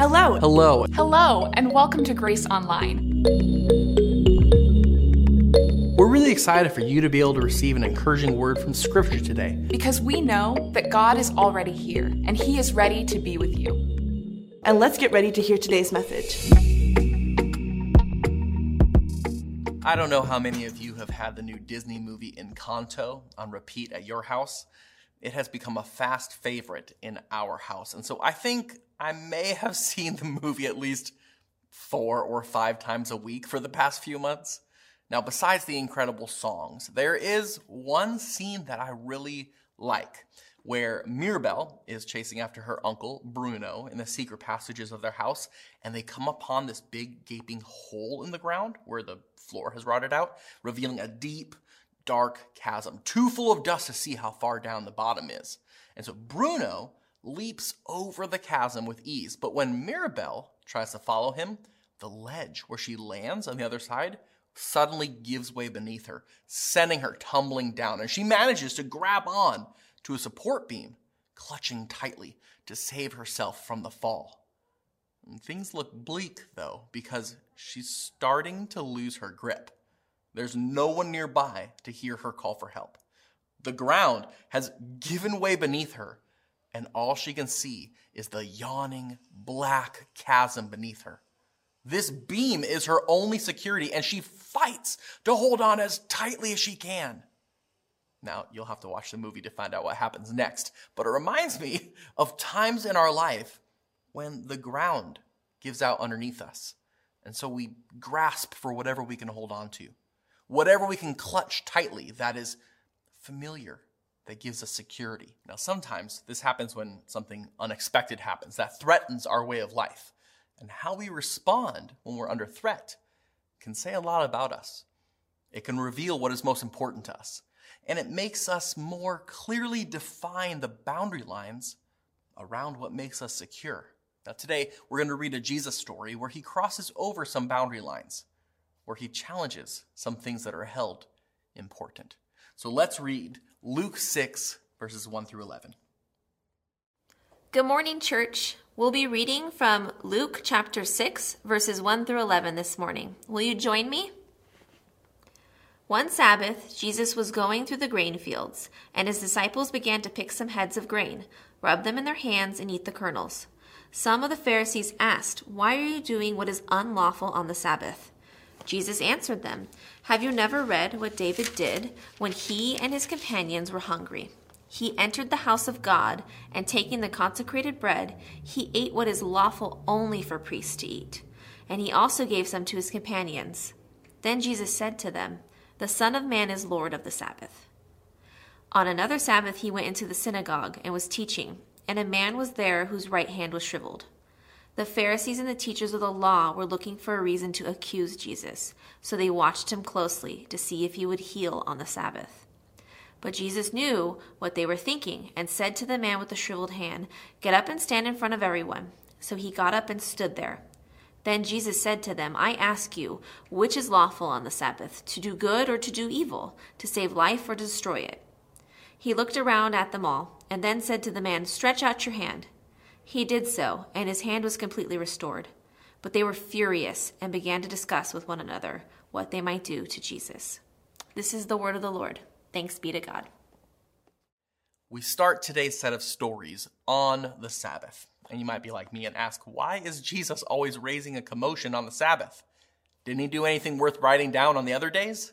Hello. Hello. Hello, and welcome to Grace Online. We're really excited for you to be able to receive an encouraging word from Scripture today. Because we know that God is already here and He is ready to be with you. And let's get ready to hear today's message. I don't know how many of you have had the new Disney movie Encanto on repeat at your house. It has become a fast favorite in our house. And so I think I may have seen the movie at least four or five times a week for the past few months. Now, besides the incredible songs, there is one scene that I really like where Mirabel is chasing after her uncle Bruno in the secret passages of their house, and they come upon this big gaping hole in the ground where the floor has rotted out, revealing a deep, dark chasm, too full of dust to see how far down the bottom is. And so Bruno leaps over the chasm with ease, but when Mirabel tries to follow him, the ledge where she lands on the other side suddenly gives way beneath her, sending her tumbling down, and she manages to grab on to a support beam, clutching tightly to save herself from the fall. And things look bleak, though, because she's starting to lose her grip. There's no one nearby to hear her call for help. The ground has given way beneath her, and all she can see is the yawning black chasm beneath her. This beam is her only security, and she fights to hold on as tightly as she can. Now, you'll have to watch the movie to find out what happens next, but it reminds me of times in our life when the ground gives out underneath us. And so we grasp for whatever we can hold on to, whatever we can clutch tightly that is familiar, that gives us security. Now, sometimes this happens when something unexpected happens that threatens our way of life. And how we respond when we're under threat can say a lot about us. It can reveal what is most important to us. And it makes us more clearly define the boundary lines around what makes us secure. Now, today, we're going to read a Jesus story where he crosses over some boundary lines, where he challenges some things that are held important. So let's read Luke 6, verses 1 through 11. Good morning, church. We'll be reading from Luke chapter 6, verses 1 through 11 this morning. Will you join me? One Sabbath, Jesus was going through the grain fields, and his disciples began to pick some heads of grain, rub them in their hands, and eat the kernels. Some of the Pharisees asked, Why are you doing what is unlawful on the Sabbath? Jesus answered them, Have you never read what David did when he and his companions were hungry? He entered the house of God, and taking the consecrated bread, he ate what is lawful only for priests to eat. And he also gave some to his companions. Then Jesus said to them, The Son of Man is Lord of the Sabbath. On another Sabbath, he went into the synagogue and was teaching, and a man was there whose right hand was shriveled. The Pharisees and the teachers of the law were looking for a reason to accuse Jesus, so they watched him closely to see if he would heal on the Sabbath. But Jesus knew what they were thinking and said to the man with the shriveled hand, Get up and stand in front of everyone. So he got up and stood there. Then Jesus said to them, I ask you, which is lawful on the Sabbath, to do good or to do evil, to save life or to destroy it? He looked around at them all, and then said to the man, Stretch out your hand. He did so, and his hand was completely restored. But they were furious and began to discuss with one another what they might do to Jesus. This is the word of the Lord. Thanks be to God. We start today's set of stories on the Sabbath. And you might be like me and ask, why is Jesus always raising a commotion on the Sabbath? Didn't he do anything worth writing down on the other days?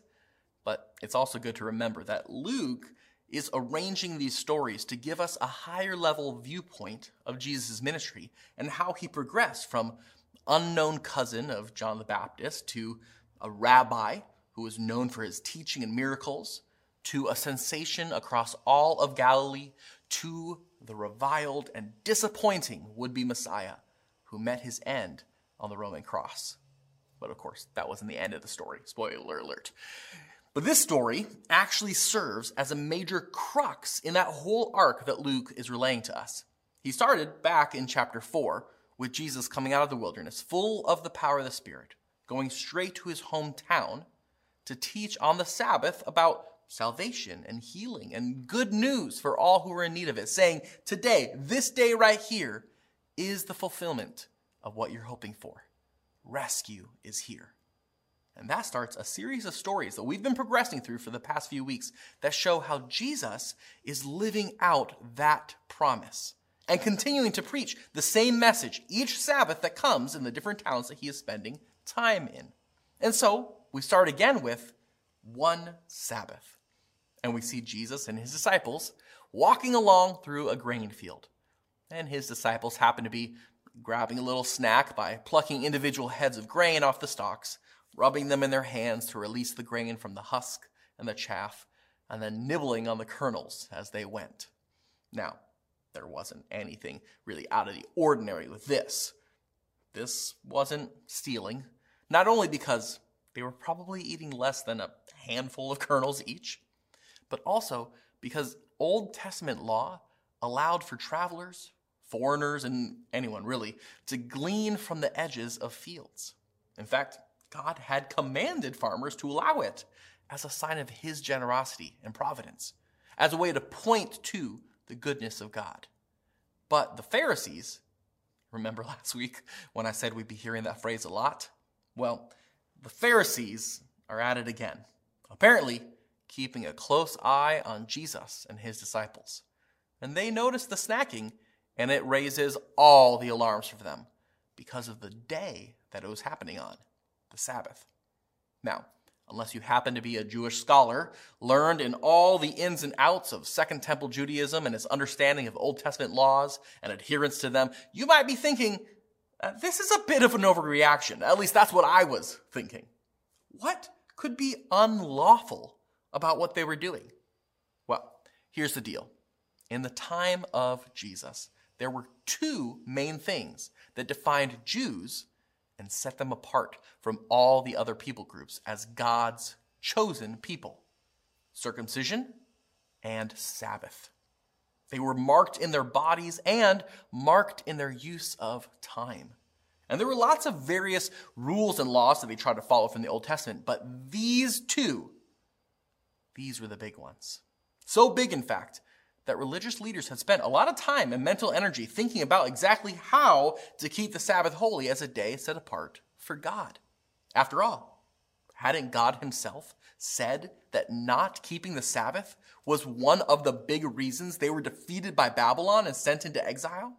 But it's also good to remember that Luke is arranging these stories to give us a higher level viewpoint of Jesus' ministry and how he progressed from unknown cousin of John the Baptist to a rabbi who was known for his teaching and miracles to a sensation across all of Galilee to the reviled and disappointing would be Messiah who met his end on the Roman cross. But of course, that wasn't the end of the story. Spoiler alert. But this story actually serves as a major crux in that whole arc that Luke is relaying to us. He started back in chapter 4 with Jesus coming out of the wilderness, full of the power of the Spirit, going straight to his hometown to teach on the Sabbath about salvation and healing and good news for all who are in need of it, saying, Today, this day right here, is the fulfillment of what you're hoping for. Rescue is here. And that starts a series of stories that we've been progressing through for the past few weeks that show how Jesus is living out that promise and continuing to preach the same message each Sabbath that comes in the different towns that he is spending time in. And so we start again with one Sabbath. And we see Jesus and his disciples walking along through a grain field. And his disciples happen to be grabbing a little snack by plucking individual heads of grain off the stalks, rubbing them in their hands to release the grain from the husk and the chaff, and then nibbling on the kernels as they went. Now, there wasn't anything really out of the ordinary with this. This wasn't stealing, not only because they were probably eating less than a handful of kernels each, but also because Old Testament law allowed for travelers, foreigners, and anyone really to glean from the edges of fields. In fact, God had commanded farmers to allow it as a sign of his generosity and providence, as a way to point to the goodness of God. But the Pharisees, remember last week when I said we'd be hearing that phrase a lot? Well, the Pharisees are at it again, apparently keeping a close eye on Jesus and his disciples. And they notice the snacking, and it raises all the alarms for them because of the day that it was happening on, the Sabbath. Now, unless you happen to be a Jewish scholar, learned in all the ins and outs of Second Temple Judaism and its understanding of Old Testament laws and adherence to them, you might be thinking, uh, this is a bit of an overreaction. At least that's what I was thinking. What could be unlawful about what they were doing? Well, here's the deal. In the time of Jesus, there were two main things that defined Jews and set them apart from all the other people groups as God's chosen people circumcision and Sabbath. They were marked in their bodies and marked in their use of time. And there were lots of various rules and laws that they tried to follow from the Old Testament, but these two, these were the big ones. So big, in fact, that religious leaders had spent a lot of time and mental energy thinking about exactly how to keep the Sabbath holy as a day set apart for God. After all, hadn't God Himself said that not keeping the Sabbath was one of the big reasons they were defeated by Babylon and sent into exile?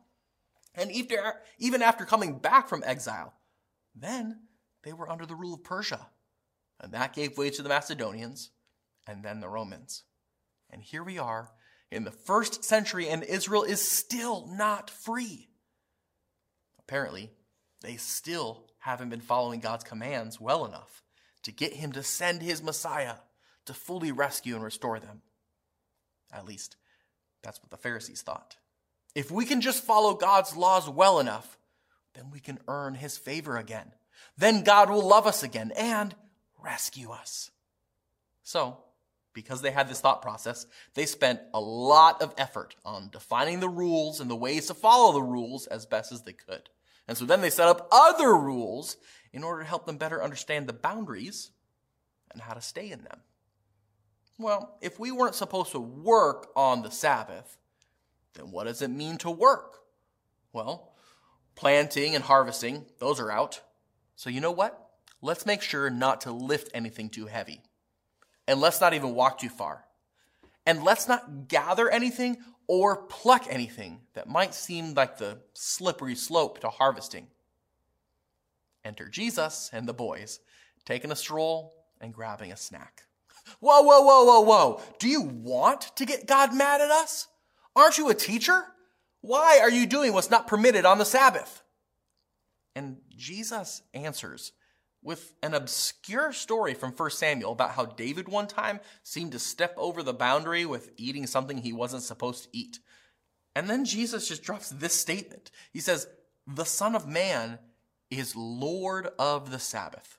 And even after coming back from exile, then they were under the rule of Persia. And that gave way to the Macedonians and then the Romans. And here we are in the first century, and Israel is still not free. Apparently, they still haven't been following God's commands well enough to get him to send his Messiah to fully rescue and restore them. At least, that's what the Pharisees thought. If we can just follow God's laws well enough, then we can earn his favor again. Then God will love us again and rescue us. So, because they had this thought process, they spent a lot of effort on defining the rules and the ways to follow the rules as best as they could. And so then they set up other rules in order to help them better understand the boundaries and how to stay in them. Well, if we weren't supposed to work on the Sabbath, then what does it mean to work? Well, planting and harvesting, those are out. So you know what? Let's make sure not to lift anything too heavy. And let's not even walk too far. And let's not gather anything or pluck anything that might seem like the slippery slope to harvesting. Enter Jesus and the boys, taking a stroll and grabbing a snack. Whoa, whoa, whoa, whoa, whoa. Do you want to get God mad at us? Aren't you a teacher? Why are you doing what's not permitted on the Sabbath? And Jesus answers with an obscure story from 1 Samuel about how David one time seemed to step over the boundary with eating something he wasn't supposed to eat. And then Jesus just drops this statement. He says, The Son of Man is Lord of the Sabbath.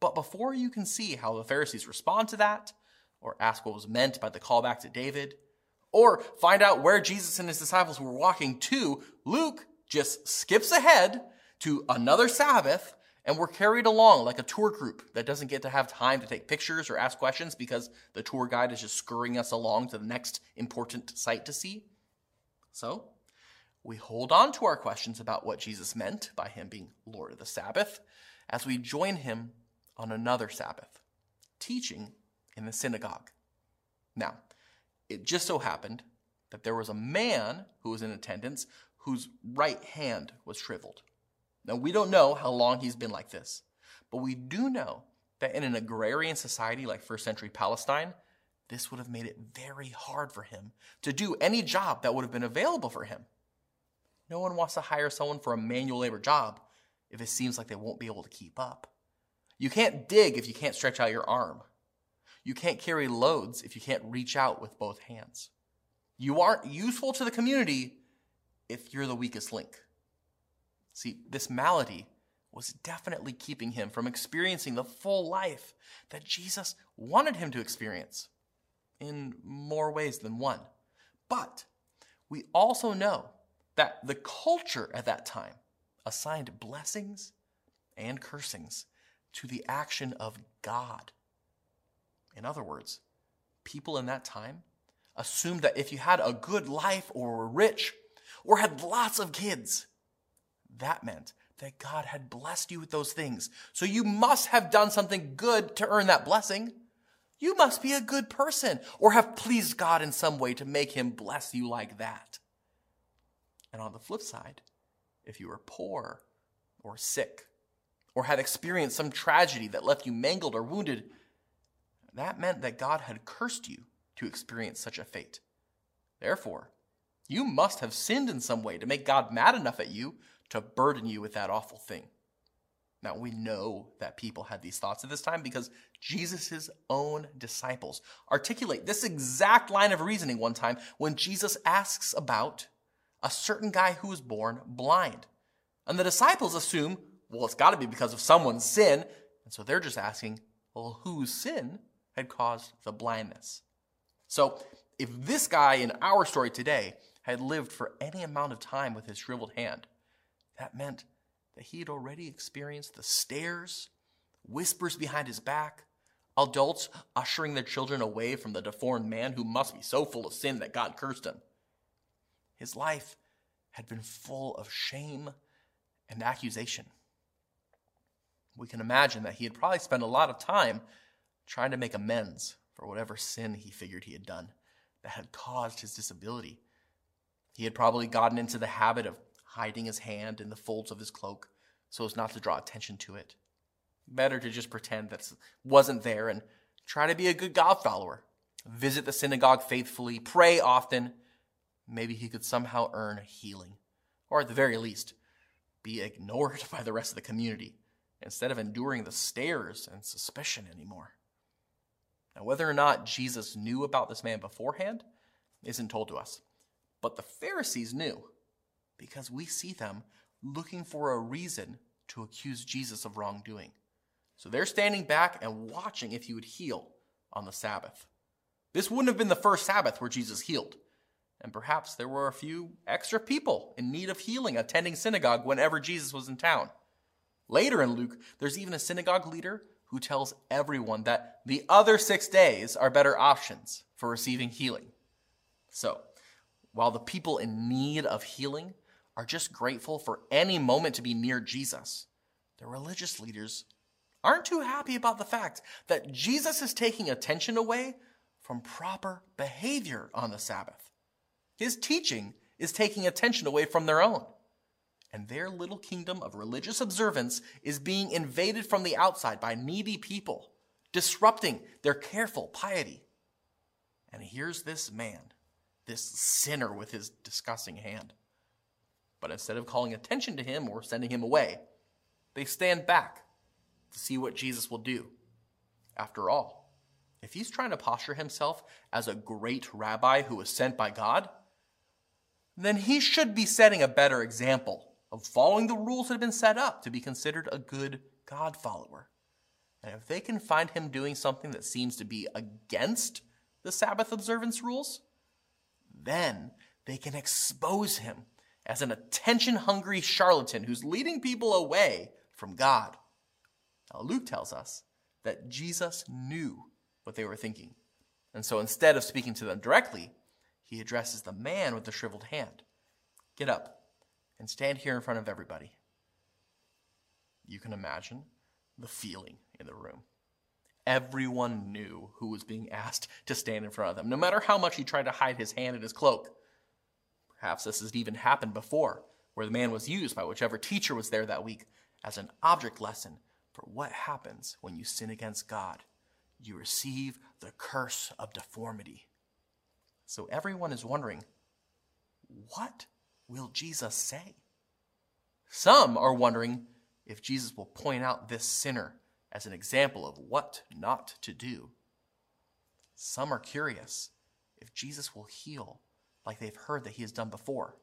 But before you can see how the Pharisees respond to that, or ask what was meant by the callback to David, or find out where Jesus and his disciples were walking to, Luke just skips ahead to another Sabbath and we're carried along like a tour group that doesn't get to have time to take pictures or ask questions because the tour guide is just scurrying us along to the next important site to see. So, we hold on to our questions about what Jesus meant by him being Lord of the Sabbath as we join him on another Sabbath, teaching in the synagogue. Now, it just so happened that there was a man who was in attendance whose right hand was shriveled. Now, we don't know how long he's been like this, but we do know that in an agrarian society like first century Palestine, this would have made it very hard for him to do any job that would have been available for him. No one wants to hire someone for a manual labor job if it seems like they won't be able to keep up. You can't dig if you can't stretch out your arm. You can't carry loads if you can't reach out with both hands. You aren't useful to the community if you're the weakest link. See, this malady was definitely keeping him from experiencing the full life that Jesus wanted him to experience in more ways than one. But we also know that the culture at that time assigned blessings and cursings to the action of God. In other words, people in that time assumed that if you had a good life or were rich or had lots of kids, that meant that God had blessed you with those things. So you must have done something good to earn that blessing. You must be a good person or have pleased God in some way to make him bless you like that. And on the flip side, if you were poor or sick or had experienced some tragedy that left you mangled or wounded, that meant that God had cursed you to experience such a fate. Therefore, you must have sinned in some way to make God mad enough at you to burden you with that awful thing. Now, we know that people had these thoughts at this time because Jesus' own disciples articulate this exact line of reasoning one time when Jesus asks about a certain guy who was born blind. And the disciples assume, well, it's got to be because of someone's sin. And so they're just asking, well, whose sin had caused the blindness? So if this guy in our story today had lived for any amount of time with his shriveled hand, that meant that he had already experienced the stares, whispers behind his back, adults ushering their children away from the deformed man who must be so full of sin that God cursed him. His life had been full of shame and accusation. We can imagine that he had probably spent a lot of time trying to make amends for whatever sin he figured he had done that had caused his disability. He had probably gotten into the habit of hiding his hand in the folds of his cloak so as not to draw attention to it. Better to just pretend that wasn't there and try to be a good God follower. Visit the synagogue faithfully, pray often, maybe he could somehow earn healing, or at the very least, be ignored by the rest of the community instead of enduring the stares and suspicion anymore. Now, whether or not Jesus knew about this man beforehand isn't told to us, but the Pharisees knew because we see them looking for a reason to accuse Jesus of wrongdoing. So they're standing back and watching if he would heal on the Sabbath. This wouldn't have been the first Sabbath where Jesus healed. And perhaps there were a few extra people in need of healing attending synagogue whenever Jesus was in town. Later in Luke, there's even a synagogue leader who tells everyone that the other six days are better options for receiving healing. So, while the people in need of healing are just grateful for any moment to be near Jesus, the religious leaders aren't too happy about the fact that Jesus is taking attention away from proper behavior on the Sabbath. His teaching is taking attention away from their own. And their little kingdom of religious observance is being invaded from the outside by needy people, disrupting their careful piety. And here's this man, this sinner with his disgusting hand. But instead of calling attention to him or sending him away, they stand back to see what Jesus will do. After all, if he's trying to posture himself as a great rabbi who was sent by God, then he should be setting a better example of following the rules that have been set up to be considered a good God follower. And if they can find him doing something that seems to be against the Sabbath observance rules, then they can expose him as an attention hungry charlatan who's leading people away from God. Now, Luke tells us that Jesus knew what they were thinking. And so instead of speaking to them directly, he addresses the man with the shriveled hand, get up and stand here in front of everybody. You can imagine the feeling in the room. Everyone knew who was being asked to stand in front of them, no matter how much he tried to hide his hand in his cloak. Perhaps this has even happened before, where the man was used by whichever teacher was there that week as an object lesson for what happens when you sin against God. You receive the curse of deformity. So everyone is wondering, what will Jesus say? Some are wondering if Jesus will point out this sinner as an example of what not to do. Some are curious if Jesus will heal like they've heard that he has done before.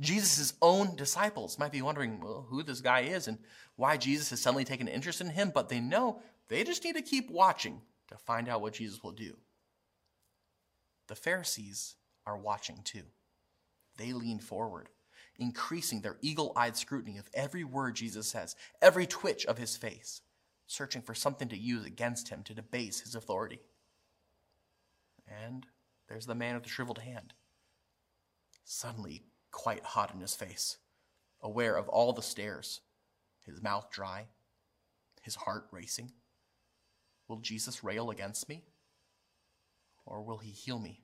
Jesus' own disciples might be wondering well, who this guy is and why Jesus has suddenly taken an interest in him, but they know they just need to keep watching to find out what Jesus will do. The Pharisees are watching too. They lean forward, increasing their eagle eyed scrutiny of every word Jesus says, every twitch of his face, searching for something to use against him to debase his authority. And there's the man with the shriveled hand, suddenly quite hot in his face, aware of all the stares, his mouth dry, his heart racing. Will Jesus rail against me? Or will he heal me?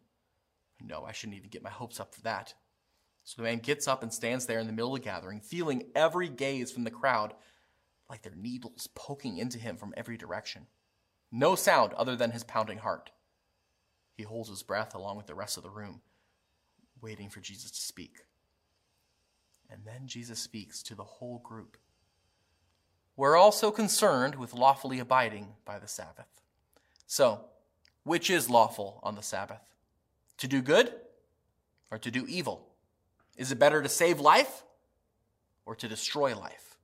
No, I shouldn't even get my hopes up for that. So the man gets up and stands there in the middle of the gathering, feeling every gaze from the crowd like they're needles poking into him from every direction. No sound other than his pounding heart. He holds his breath along with the rest of the room, waiting for Jesus to speak. And then Jesus speaks to the whole group. We're also concerned with lawfully abiding by the Sabbath. So, which is lawful on the Sabbath? To do good or to do evil? Is it better to save life or to destroy life?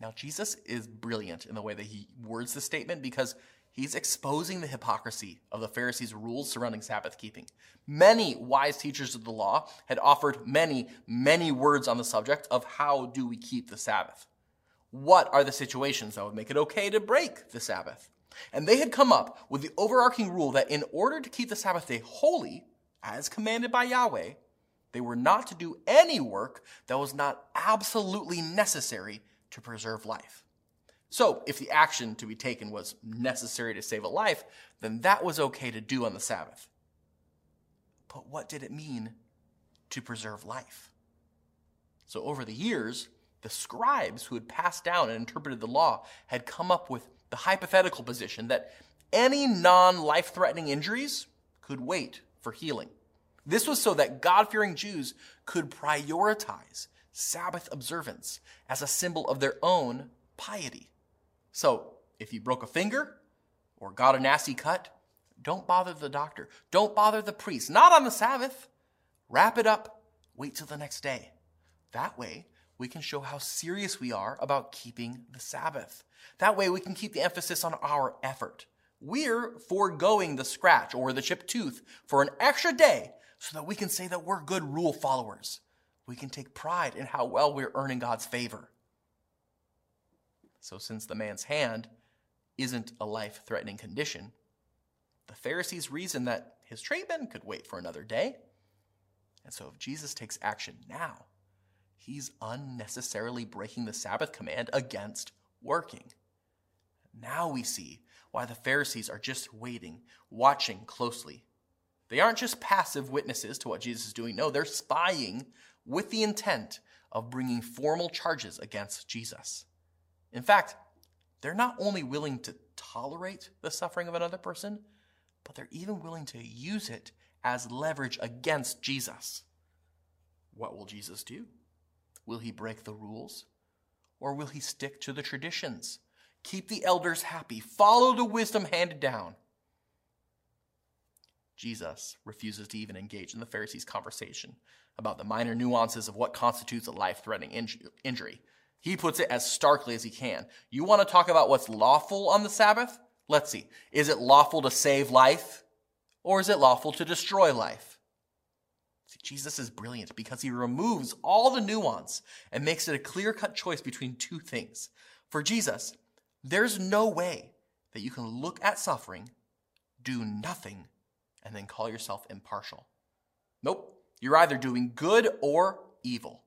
Now, Jesus is brilliant in the way that he words the statement because he's exposing the hypocrisy of the Pharisees' rules surrounding Sabbath keeping. Many wise teachers of the law had offered many, many words on the subject of how do we keep the Sabbath. What are the situations that would make it okay to break the Sabbath? And they had come up with the overarching rule that in order to keep the Sabbath day holy, as commanded by Yahweh, they were not to do any work that was not absolutely necessary to preserve life. So, if the action to be taken was necessary to save a life, then that was okay to do on the Sabbath. But what did it mean to preserve life? So, over the years, the scribes who had passed down and interpreted the law had come up with the hypothetical position that any non life threatening injuries could wait for healing. This was so that God fearing Jews could prioritize Sabbath observance as a symbol of their own piety. So, if you broke a finger or got a nasty cut, don't bother the doctor. Don't bother the priest. Not on the Sabbath. Wrap it up. Wait till the next day. That way, we can show how serious we are about keeping the Sabbath. That way, we can keep the emphasis on our effort. We're foregoing the scratch or the chipped tooth for an extra day so that we can say that we're good rule followers. We can take pride in how well we're earning God's favor. So, since the man's hand isn't a life threatening condition, the Pharisees reason that his treatment could wait for another day. And so, if Jesus takes action now, he's unnecessarily breaking the Sabbath command against working. Now we see why the Pharisees are just waiting, watching closely. They aren't just passive witnesses to what Jesus is doing. No, they're spying with the intent of bringing formal charges against Jesus. In fact, they're not only willing to tolerate the suffering of another person, but they're even willing to use it as leverage against Jesus. What will Jesus do? Will he break the rules? Or will he stick to the traditions? Keep the elders happy, follow the wisdom handed down. Jesus refuses to even engage in the Pharisees' conversation about the minor nuances of what constitutes a life threatening injury. He puts it as starkly as he can. You want to talk about what's lawful on the Sabbath? Let's see. Is it lawful to save life or is it lawful to destroy life? See, Jesus is brilliant because he removes all the nuance and makes it a clear cut choice between two things. For Jesus, there's no way that you can look at suffering, do nothing, and then call yourself impartial. Nope. You're either doing good or evil.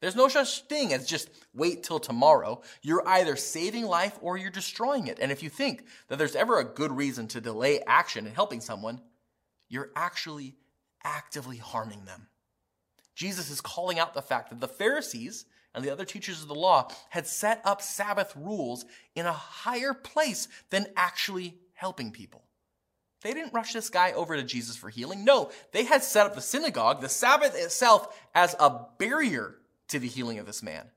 There's no such thing as just wait till tomorrow. You're either saving life or you're destroying it. And if you think that there's ever a good reason to delay action in helping someone, you're actually actively harming them. Jesus is calling out the fact that the Pharisees and the other teachers of the law had set up Sabbath rules in a higher place than actually helping people. They didn't rush this guy over to Jesus for healing. No, they had set up the synagogue, the Sabbath itself, as a barrier to the healing of this man.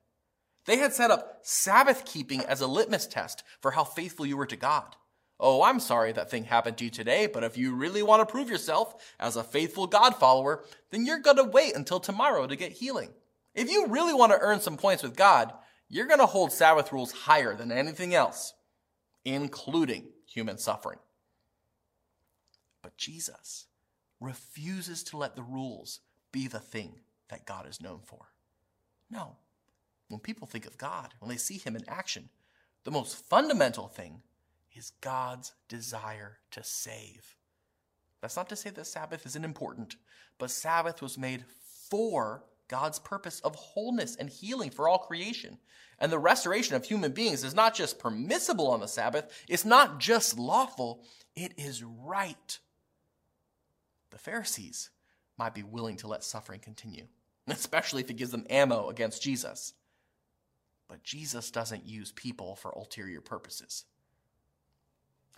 They had set up Sabbath keeping as a litmus test for how faithful you were to God. Oh, I'm sorry that thing happened to you today, but if you really want to prove yourself as a faithful God follower, then you're going to wait until tomorrow to get healing. If you really want to earn some points with God, you're going to hold Sabbath rules higher than anything else, including human suffering. But Jesus refuses to let the rules be the thing that God is known for. No. When people think of God, when they see Him in action, the most fundamental thing is God's desire to save. That's not to say that Sabbath isn't important, but Sabbath was made for God's purpose of wholeness and healing for all creation. And the restoration of human beings is not just permissible on the Sabbath, it's not just lawful, it is right. The Pharisees might be willing to let suffering continue, especially if it gives them ammo against Jesus. But Jesus doesn't use people for ulterior purposes.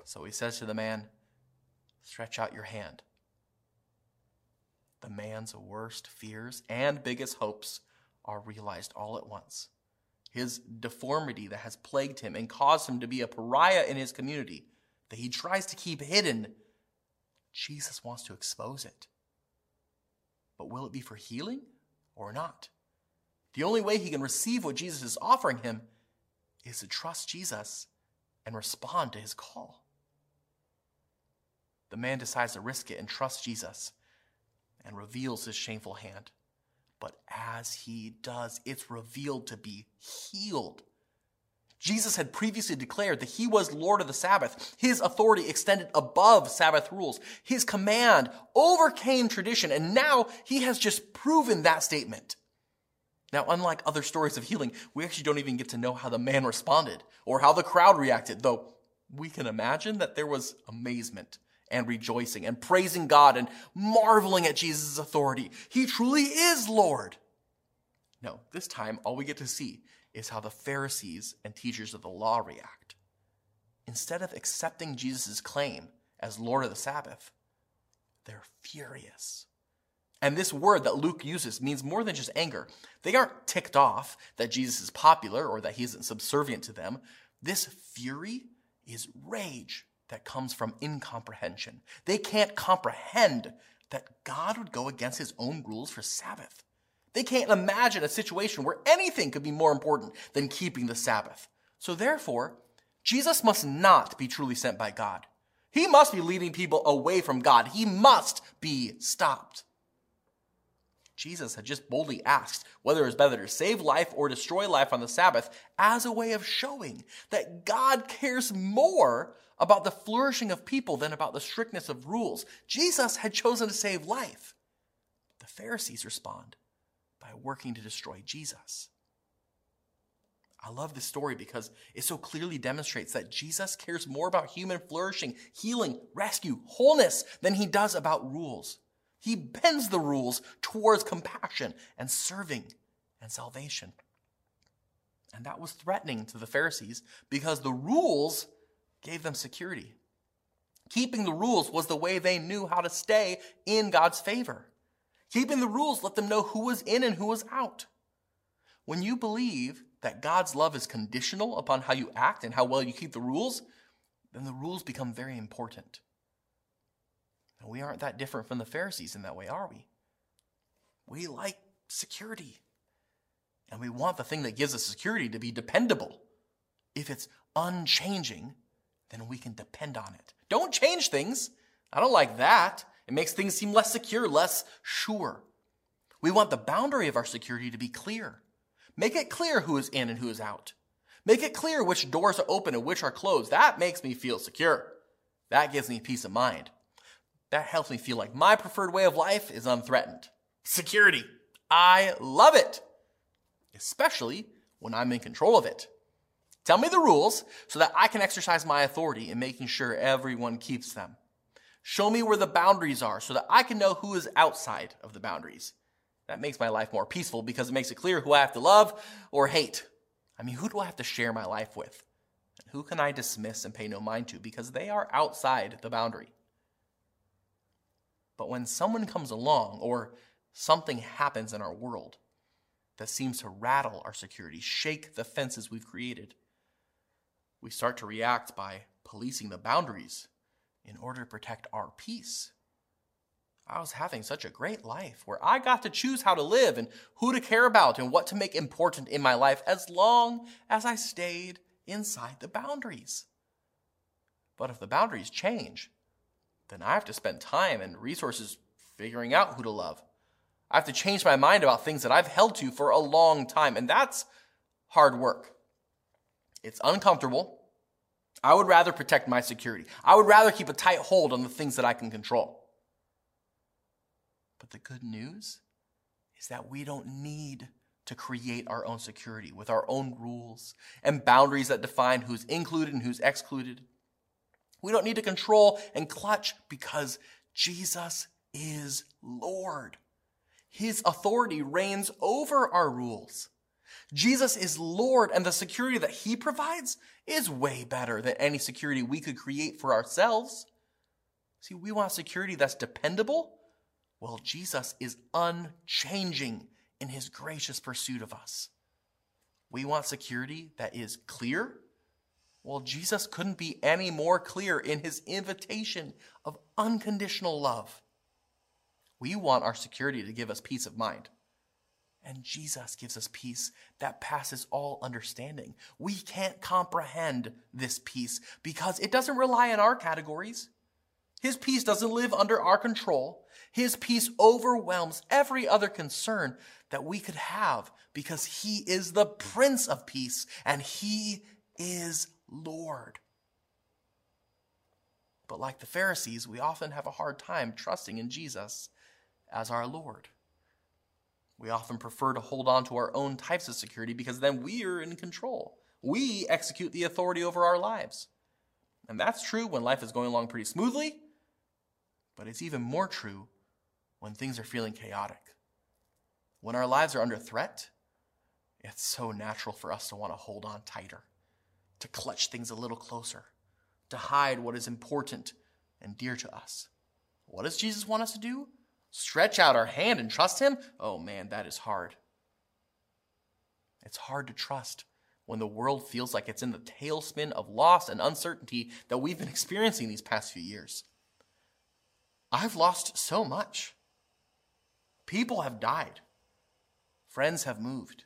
So he says to the man, Stretch out your hand. The man's worst fears and biggest hopes are realized all at once. His deformity that has plagued him and caused him to be a pariah in his community, that he tries to keep hidden, Jesus wants to expose it. But will it be for healing or not? The only way he can receive what Jesus is offering him is to trust Jesus and respond to his call. The man decides to risk it and trust Jesus and reveals his shameful hand. But as he does, it's revealed to be healed. Jesus had previously declared that he was Lord of the Sabbath. His authority extended above Sabbath rules. His command overcame tradition, and now he has just proven that statement. Now, unlike other stories of healing, we actually don't even get to know how the man responded or how the crowd reacted, though we can imagine that there was amazement and rejoicing and praising God and marveling at Jesus' authority. He truly is Lord. No, this time all we get to see is how the Pharisees and teachers of the law react. Instead of accepting Jesus' claim as Lord of the Sabbath, they're furious. And this word that Luke uses means more than just anger. They aren't ticked off that Jesus is popular or that he isn't subservient to them. This fury is rage that comes from incomprehension. They can't comprehend that God would go against his own rules for Sabbath. They can't imagine a situation where anything could be more important than keeping the Sabbath. So therefore, Jesus must not be truly sent by God. He must be leading people away from God. He must be stopped. Jesus had just boldly asked whether it was better to save life or destroy life on the Sabbath as a way of showing that God cares more about the flourishing of people than about the strictness of rules. Jesus had chosen to save life. The Pharisees respond working to destroy Jesus. I love this story because it so clearly demonstrates that Jesus cares more about human flourishing, healing, rescue, wholeness than he does about rules. He bends the rules towards compassion and serving and salvation. And that was threatening to the Pharisees because the rules gave them security. Keeping the rules was the way they knew how to stay in God's favor. Keeping the rules let them know who was in and who was out. When you believe that God's love is conditional upon how you act and how well you keep the rules, then the rules become very important. And we aren't that different from the Pharisees in that way, are we? We like security. And we want the thing that gives us security to be dependable. If it's unchanging, then we can depend on it. Don't change things. I don't like that. It makes things seem less secure, less sure. We want the boundary of our security to be clear. Make it clear who is in and who is out. Make it clear which doors are open and which are closed. That makes me feel secure. That gives me peace of mind. That helps me feel like my preferred way of life is unthreatened. Security. I love it, especially when I'm in control of it. Tell me the rules so that I can exercise my authority in making sure everyone keeps them. Show me where the boundaries are so that I can know who is outside of the boundaries. That makes my life more peaceful because it makes it clear who I have to love or hate. I mean, who do I have to share my life with? And who can I dismiss and pay no mind to because they are outside the boundary? But when someone comes along or something happens in our world that seems to rattle our security, shake the fences we've created, we start to react by policing the boundaries in order to protect our peace. I was having such a great life where I got to choose how to live and who to care about and what to make important in my life as long as I stayed inside the boundaries. But if the boundaries change, then I have to spend time and resources figuring out who to love. I have to change my mind about things that I've held to for a long time, and that's hard work. It's uncomfortable. I would rather protect my security. I would rather keep a tight hold on the things that I can control. But the good news is that we don't need to create our own security with our own rules and boundaries that define who's included and who's excluded. We don't need to control and clutch because Jesus is Lord. His authority reigns over our rules. Jesus is Lord, and the security that He provides is way better than any security we could create for ourselves. See, we want security that's dependable. Well, Jesus is unchanging in His gracious pursuit of us. We want security that is clear. Well, Jesus couldn't be any more clear in His invitation of unconditional love. We want our security to give us peace of mind. And Jesus gives us peace that passes all understanding. We can't comprehend this peace because it doesn't rely on our categories. His peace doesn't live under our control. His peace overwhelms every other concern that we could have because He is the Prince of Peace and He is Lord. But like the Pharisees, we often have a hard time trusting in Jesus as our Lord. We often prefer to hold on to our own types of security because then we are in control. We execute the authority over our lives. And that's true when life is going along pretty smoothly, but it's even more true when things are feeling chaotic. When our lives are under threat, it's so natural for us to want to hold on tighter, to clutch things a little closer, to hide what is important and dear to us. What does Jesus want us to do? Stretch out our hand and trust Him, oh man, that is hard. It's hard to trust when the world feels like it's in the tailspin of loss and uncertainty that we've been experiencing these past few years. I've lost so much. People have died. Friends have moved.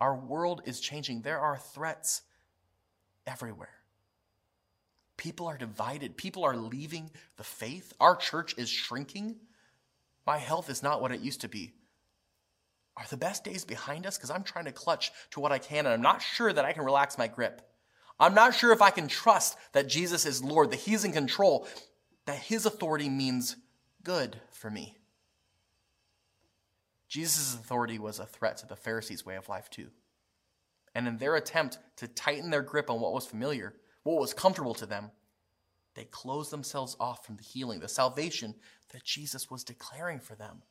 Our world is changing. There are threats everywhere. People are divided. People are leaving the faith. Our church is shrinking. My health is not what it used to be. Are the best days behind us? Because I'm trying to clutch to what I can, and I'm not sure that I can relax my grip. I'm not sure if I can trust that Jesus is Lord, that He's in control, that His authority means good for me. Jesus' authority was a threat to the Pharisees' way of life, too. And in their attempt to tighten their grip on what was familiar, what was comfortable to them, they closed themselves off from the healing, the salvation that Jesus was declaring for them.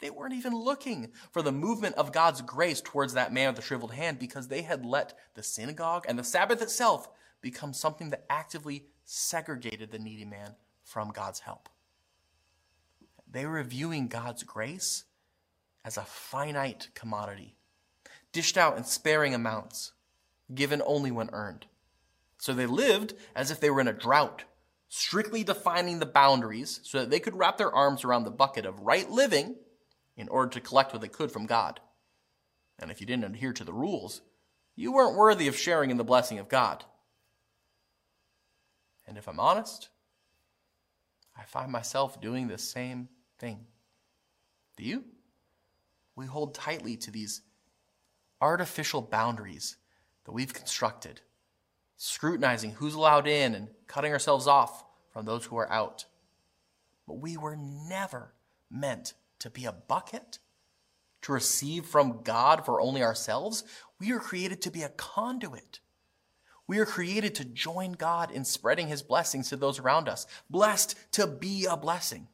They weren't even looking for the movement of God's grace towards that man with the shriveled hand because they had let the synagogue and the Sabbath itself become something that actively segregated the needy man from God's help. They were viewing God's grace as a finite commodity, dished out in sparing amounts, given only when earned. So they lived as if they were in a drought strictly defining the boundaries so that they could wrap their arms around the bucket of right living in order to collect what they could from God. And if you didn't adhere to the rules, you weren't worthy of sharing in the blessing of God. And if I'm honest, I find myself doing the same thing. Do you? We hold tightly to these artificial boundaries that we've constructed scrutinizing who's allowed in and cutting ourselves off from those who are out. But we were never meant to be a bucket, to receive from God for only ourselves. We are created to be a conduit. We are created to join God in spreading his blessings to those around us, blessed to be a blessing.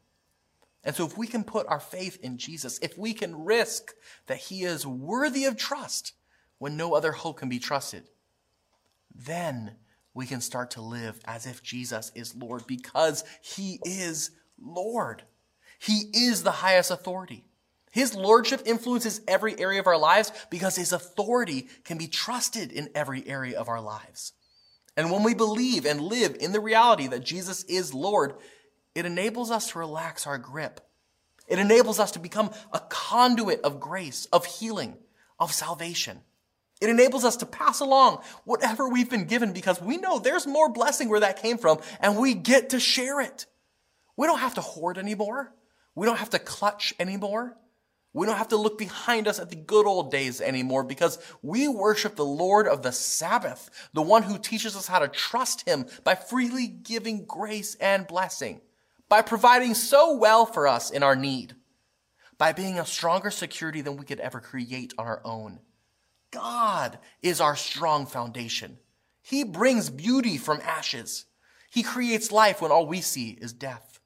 And so, if we can put our faith in Jesus, if we can risk that he is worthy of trust when no other hope can be trusted, then we can start to live as if Jesus is Lord because he is Lord. He is the highest authority. His lordship influences every area of our lives because his authority can be trusted in every area of our lives. And when we believe and live in the reality that Jesus is Lord, it enables us to relax our grip. It enables us to become a conduit of grace, of healing, of salvation. It enables us to pass along whatever we've been given because we know there's more blessing where that came from and we get to share it. We don't have to hoard anymore. We don't have to clutch anymore. We don't have to look behind us at the good old days anymore because we worship the Lord of the Sabbath, the one who teaches us how to trust him by freely giving grace and blessing by providing so well for us in our need, by being a stronger security than we could ever create on our own. God is our strong foundation. He brings beauty from ashes. He creates life when all we see is death.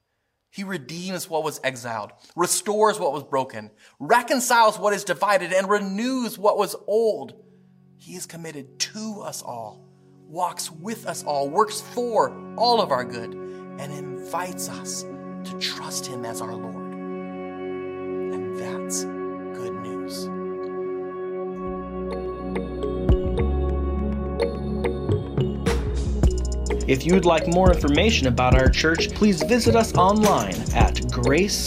He redeems what was exiled, restores what was broken, reconciles what is divided, and renews what was old. He is committed to us all, walks with us all, works for all of our good and invites us to trust Him as our Lord. And that's good news. If you'd like more information about our church, please visit us online at gracehb.org.